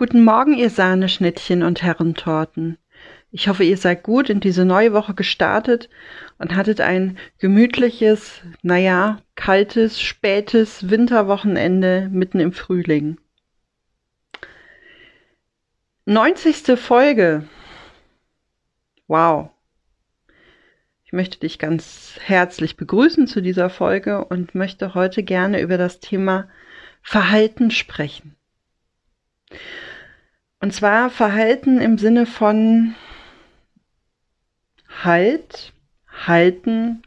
Guten Morgen, ihr Sahneschnittchen und Herrentorten. Ich hoffe, ihr seid gut in diese neue Woche gestartet und hattet ein gemütliches, naja, kaltes, spätes Winterwochenende mitten im Frühling. 90. Folge. Wow. Ich möchte dich ganz herzlich begrüßen zu dieser Folge und möchte heute gerne über das Thema Verhalten sprechen. Und zwar Verhalten im Sinne von Halt, Halten,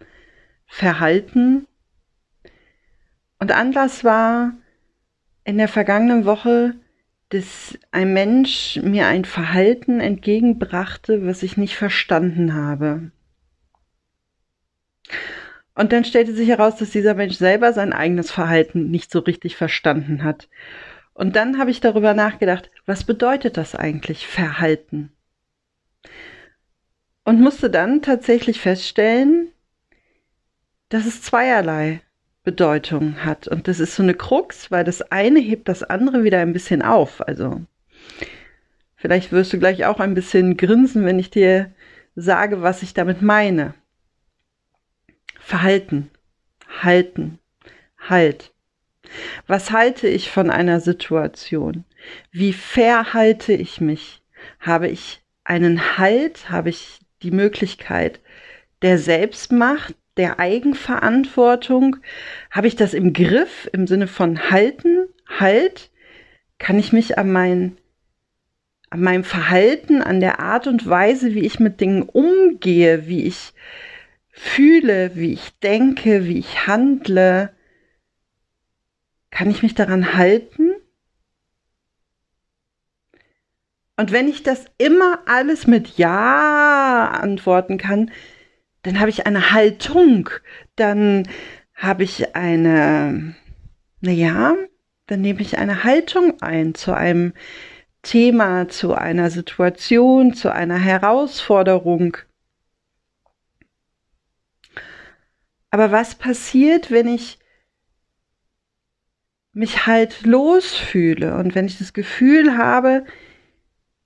Verhalten. Und Anlass war in der vergangenen Woche, dass ein Mensch mir ein Verhalten entgegenbrachte, was ich nicht verstanden habe. Und dann stellte sich heraus, dass dieser Mensch selber sein eigenes Verhalten nicht so richtig verstanden hat. Und dann habe ich darüber nachgedacht, was bedeutet das eigentlich, Verhalten? Und musste dann tatsächlich feststellen, dass es zweierlei Bedeutung hat. Und das ist so eine Krux, weil das eine hebt das andere wieder ein bisschen auf. Also vielleicht wirst du gleich auch ein bisschen grinsen, wenn ich dir sage, was ich damit meine. Verhalten, halten, halt. Was halte ich von einer Situation? Wie verhalte ich mich? Habe ich einen Halt? Habe ich die Möglichkeit der Selbstmacht, der Eigenverantwortung? Habe ich das im Griff im Sinne von halten? Halt? Kann ich mich an mein an meinem Verhalten, an der Art und Weise, wie ich mit Dingen umgehe, wie ich fühle, wie ich denke, wie ich handle, kann ich mich daran halten? Und wenn ich das immer alles mit Ja antworten kann, dann habe ich eine Haltung, dann habe ich eine, naja, dann nehme ich eine Haltung ein zu einem Thema, zu einer Situation, zu einer Herausforderung. Aber was passiert, wenn ich mich halt losfühle und wenn ich das Gefühl habe,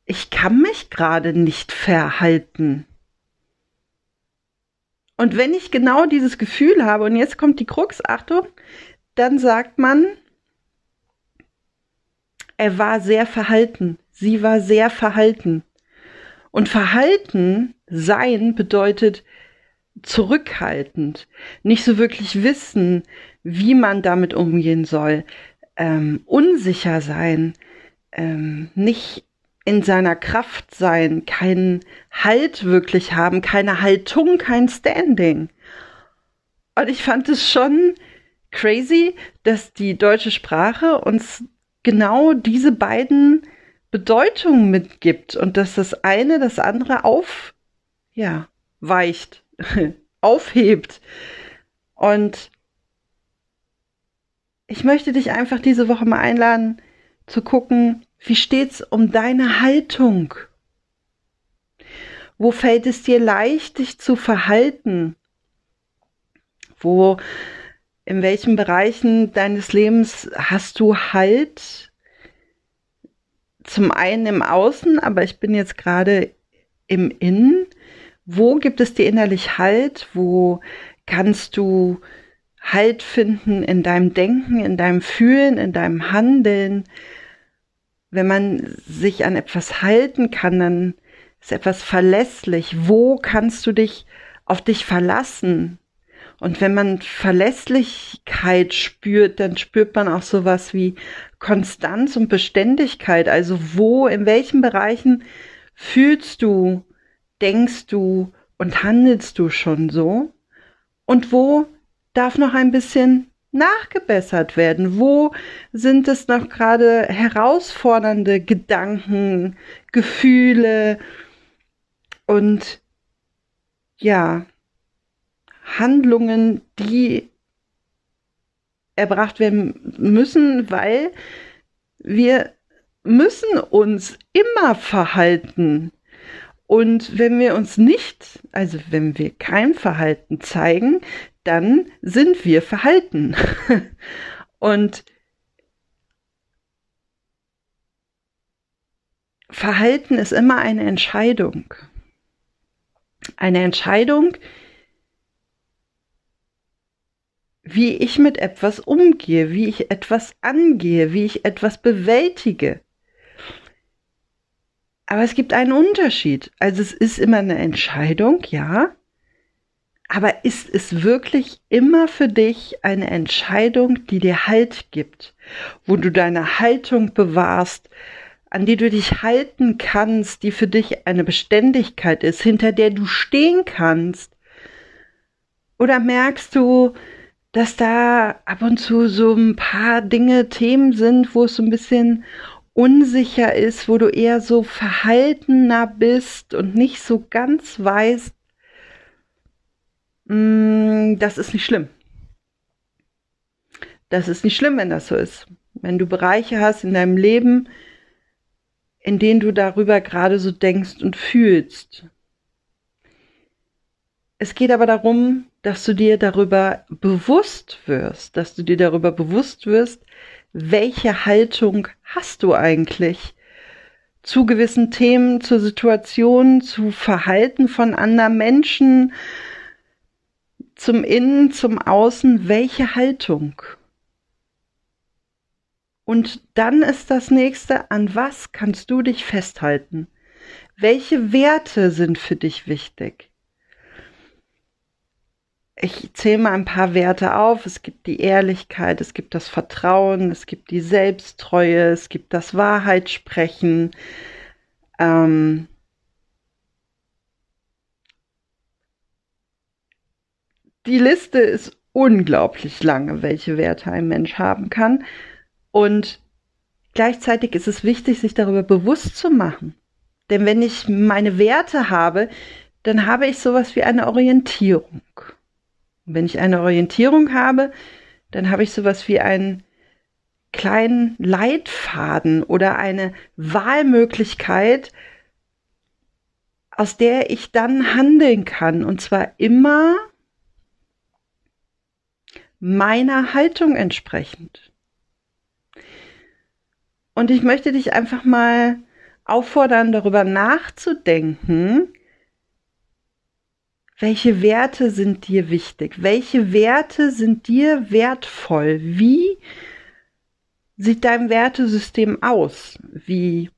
ich kann mich gerade nicht verhalten. Und wenn ich genau dieses Gefühl habe, und jetzt kommt die Krux, Achtung, dann sagt man, er war sehr verhalten, sie war sehr verhalten. Und verhalten sein bedeutet zurückhaltend, nicht so wirklich wissen, wie man damit umgehen soll, ähm, unsicher sein, ähm, nicht in seiner Kraft sein, keinen Halt wirklich haben, keine Haltung, kein Standing. Und ich fand es schon crazy, dass die deutsche Sprache uns genau diese beiden Bedeutungen mitgibt und dass das eine das andere auf, ja, weicht, aufhebt. Und ich möchte dich einfach diese Woche mal einladen, zu gucken, wie steht's um deine Haltung? Wo fällt es dir leicht, dich zu verhalten? Wo, in welchen Bereichen deines Lebens hast du Halt? Zum einen im Außen, aber ich bin jetzt gerade im Innen. Wo gibt es dir innerlich Halt? Wo kannst du Halt finden in deinem Denken, in deinem Fühlen, in deinem Handeln. Wenn man sich an etwas halten kann, dann ist etwas verlässlich. Wo kannst du dich auf dich verlassen? Und wenn man Verlässlichkeit spürt, dann spürt man auch sowas wie Konstanz und Beständigkeit. Also wo, in welchen Bereichen fühlst du, denkst du und handelst du schon so? Und wo darf noch ein bisschen nachgebessert werden? Wo sind es noch gerade herausfordernde Gedanken, Gefühle und ja, Handlungen, die erbracht werden müssen, weil wir müssen uns immer verhalten. Und wenn wir uns nicht, also wenn wir kein Verhalten zeigen, dann sind wir verhalten. Und Verhalten ist immer eine Entscheidung. Eine Entscheidung, wie ich mit etwas umgehe, wie ich etwas angehe, wie ich etwas bewältige. Aber es gibt einen Unterschied. Also es ist immer eine Entscheidung, ja. Aber ist es wirklich immer für dich eine Entscheidung, die dir Halt gibt, wo du deine Haltung bewahrst, an die du dich halten kannst, die für dich eine Beständigkeit ist, hinter der du stehen kannst? Oder merkst du, dass da ab und zu so ein paar Dinge, Themen sind, wo es so ein bisschen unsicher ist, wo du eher so verhaltener bist und nicht so ganz weißt, mm, das ist nicht schlimm. Das ist nicht schlimm, wenn das so ist. Wenn du Bereiche hast in deinem Leben, in denen du darüber gerade so denkst und fühlst. Es geht aber darum, dass du dir darüber bewusst wirst, dass du dir darüber bewusst wirst, welche Haltung hast du eigentlich zu gewissen Themen, zu Situationen, zu Verhalten von anderen Menschen, zum Innen, zum Außen, welche Haltung? Und dann ist das nächste, an was kannst du dich festhalten? Welche Werte sind für dich wichtig? Ich zähle mal ein paar Werte auf. Es gibt die Ehrlichkeit, es gibt das Vertrauen, es gibt die Selbsttreue, es gibt das Wahrheitssprechen. Ähm, die Liste ist unglaublich lange, welche Werte ein Mensch haben kann. Und gleichzeitig ist es wichtig, sich darüber bewusst zu machen. Denn wenn ich meine Werte habe, dann habe ich sowas wie eine Orientierung. Und wenn ich eine Orientierung habe, dann habe ich sowas wie einen kleinen Leitfaden oder eine Wahlmöglichkeit, aus der ich dann handeln kann. Und zwar immer meiner Haltung entsprechend. Und ich möchte dich einfach mal auffordern, darüber nachzudenken, welche Werte sind dir wichtig? Welche Werte sind dir wertvoll? Wie sieht dein Wertesystem aus? Wie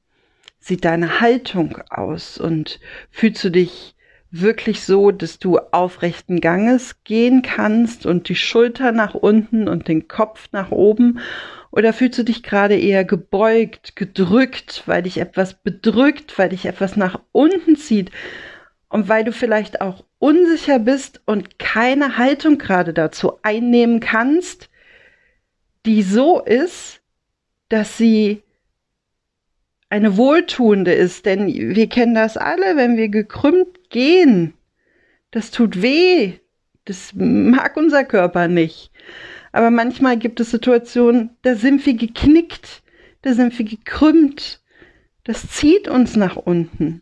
sieht deine Haltung aus? Und fühlst du dich wirklich so, dass du aufrechten Ganges gehen kannst und die Schulter nach unten und den Kopf nach oben? Oder fühlst du dich gerade eher gebeugt, gedrückt, weil dich etwas bedrückt, weil dich etwas nach unten zieht? und weil du vielleicht auch unsicher bist und keine Haltung gerade dazu einnehmen kannst, die so ist, dass sie eine wohltuende ist. Denn wir kennen das alle, wenn wir gekrümmt gehen. Das tut weh. Das mag unser Körper nicht. Aber manchmal gibt es Situationen, da sind wir geknickt, da sind wir gekrümmt. Das zieht uns nach unten.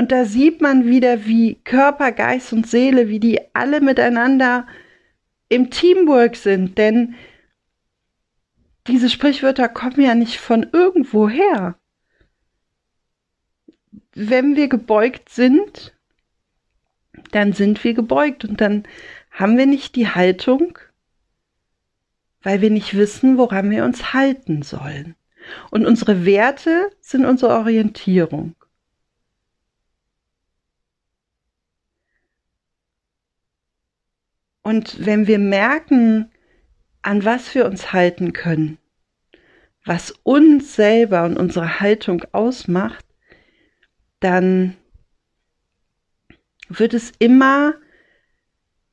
Und da sieht man wieder, wie Körper, Geist und Seele, wie die alle miteinander im Teamwork sind. Denn diese Sprichwörter kommen ja nicht von irgendwo her. Wenn wir gebeugt sind, dann sind wir gebeugt und dann haben wir nicht die Haltung, weil wir nicht wissen, woran wir uns halten sollen. Und unsere Werte sind unsere Orientierung. Und wenn wir merken, an was wir uns halten können, was uns selber und unsere Haltung ausmacht, dann wird es immer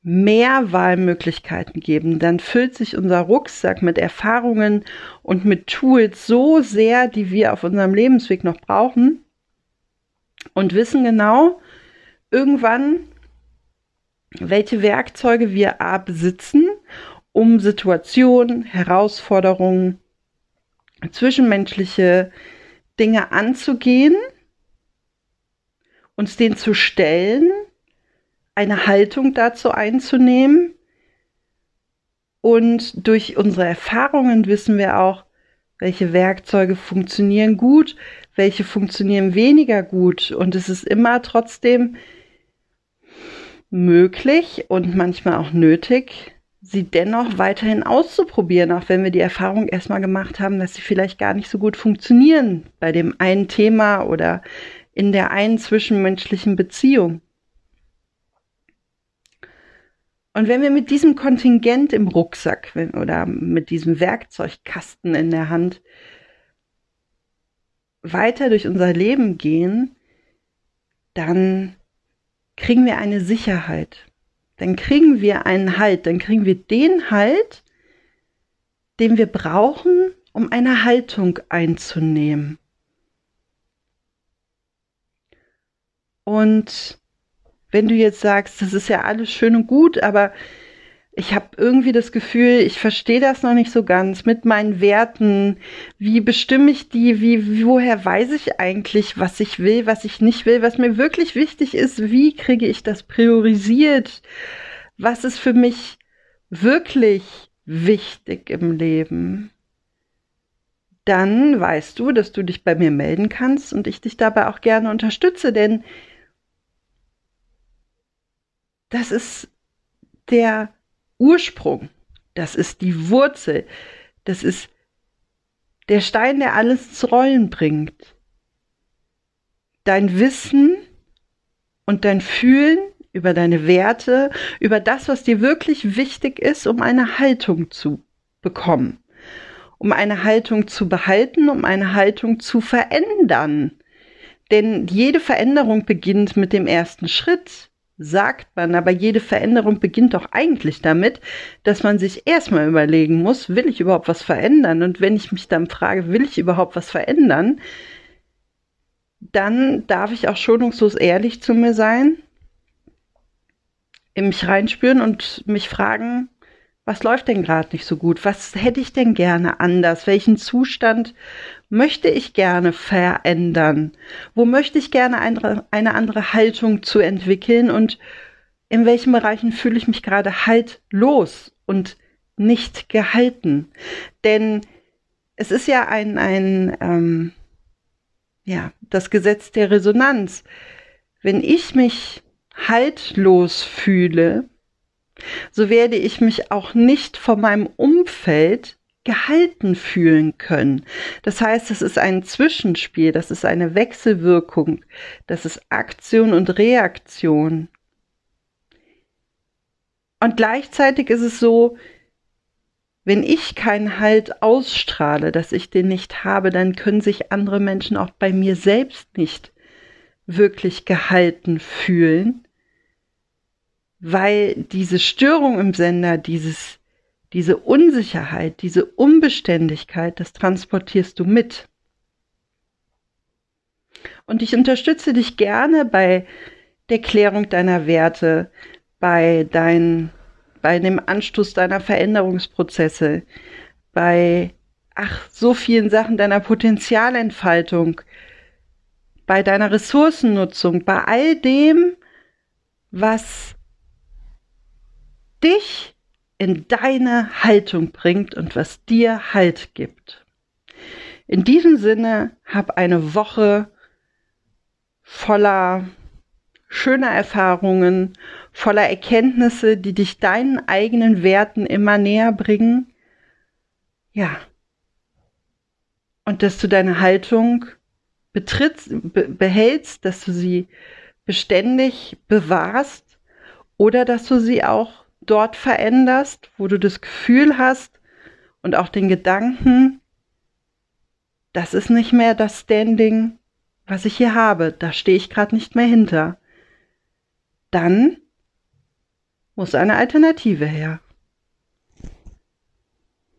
mehr Wahlmöglichkeiten geben. Dann füllt sich unser Rucksack mit Erfahrungen und mit Tools so sehr, die wir auf unserem Lebensweg noch brauchen und wissen genau, irgendwann welche Werkzeuge wir A besitzen, um Situationen, Herausforderungen, zwischenmenschliche Dinge anzugehen, uns denen zu stellen, eine Haltung dazu einzunehmen. Und durch unsere Erfahrungen wissen wir auch, welche Werkzeuge funktionieren gut, welche funktionieren weniger gut. Und es ist immer trotzdem möglich und manchmal auch nötig, sie dennoch weiterhin auszuprobieren, auch wenn wir die Erfahrung erstmal gemacht haben, dass sie vielleicht gar nicht so gut funktionieren bei dem einen Thema oder in der einen zwischenmenschlichen Beziehung. Und wenn wir mit diesem Kontingent im Rucksack oder mit diesem Werkzeugkasten in der Hand weiter durch unser Leben gehen, dann kriegen wir eine Sicherheit. Dann kriegen wir einen Halt. Dann kriegen wir den Halt, den wir brauchen, um eine Haltung einzunehmen. Und wenn du jetzt sagst, das ist ja alles schön und gut, aber ich habe irgendwie das Gefühl, ich verstehe das noch nicht so ganz mit meinen Werten. Wie bestimme ich die? Wie, woher weiß ich eigentlich, was ich will, was ich nicht will, was mir wirklich wichtig ist? Wie kriege ich das priorisiert? Was ist für mich wirklich wichtig im Leben? Dann weißt du, dass du dich bei mir melden kannst und ich dich dabei auch gerne unterstütze, denn das ist der Ursprung, das ist die Wurzel, das ist der Stein, der alles zu rollen bringt. Dein Wissen und dein Fühlen über deine Werte, über das, was dir wirklich wichtig ist, um eine Haltung zu bekommen, um eine Haltung zu behalten, um eine Haltung zu verändern. Denn jede Veränderung beginnt mit dem ersten Schritt sagt man, aber jede Veränderung beginnt doch eigentlich damit, dass man sich erstmal überlegen muss, will ich überhaupt was verändern? Und wenn ich mich dann frage, will ich überhaupt was verändern? Dann darf ich auch schonungslos ehrlich zu mir sein, in mich reinspüren und mich fragen, was läuft denn gerade nicht so gut? Was hätte ich denn gerne anders? Welchen Zustand möchte ich gerne verändern? Wo möchte ich gerne eine, eine andere Haltung zu entwickeln? Und in welchen Bereichen fühle ich mich gerade haltlos und nicht gehalten? Denn es ist ja ein, ein ähm, ja, das Gesetz der Resonanz. Wenn ich mich haltlos fühle, so werde ich mich auch nicht von meinem Umfeld gehalten fühlen können. Das heißt, es ist ein Zwischenspiel, das ist eine Wechselwirkung, das ist Aktion und Reaktion. Und gleichzeitig ist es so, wenn ich keinen Halt ausstrahle, dass ich den nicht habe, dann können sich andere Menschen auch bei mir selbst nicht wirklich gehalten fühlen, weil diese Störung im Sender, dieses diese Unsicherheit, diese Unbeständigkeit, das transportierst du mit. Und ich unterstütze dich gerne bei der Klärung deiner Werte, bei dein, bei dem Anstoß deiner Veränderungsprozesse, bei ach, so vielen Sachen deiner Potenzialentfaltung, bei deiner Ressourcennutzung, bei all dem, was dich in deine Haltung bringt und was dir Halt gibt. In diesem Sinne, hab eine Woche voller schöner Erfahrungen, voller Erkenntnisse, die dich deinen eigenen Werten immer näher bringen. Ja. Und dass du deine Haltung betrittst, be behältst, dass du sie beständig bewahrst oder dass du sie auch dort veränderst, wo du das Gefühl hast und auch den Gedanken, das ist nicht mehr das Standing, was ich hier habe, da stehe ich gerade nicht mehr hinter, dann muss eine Alternative her.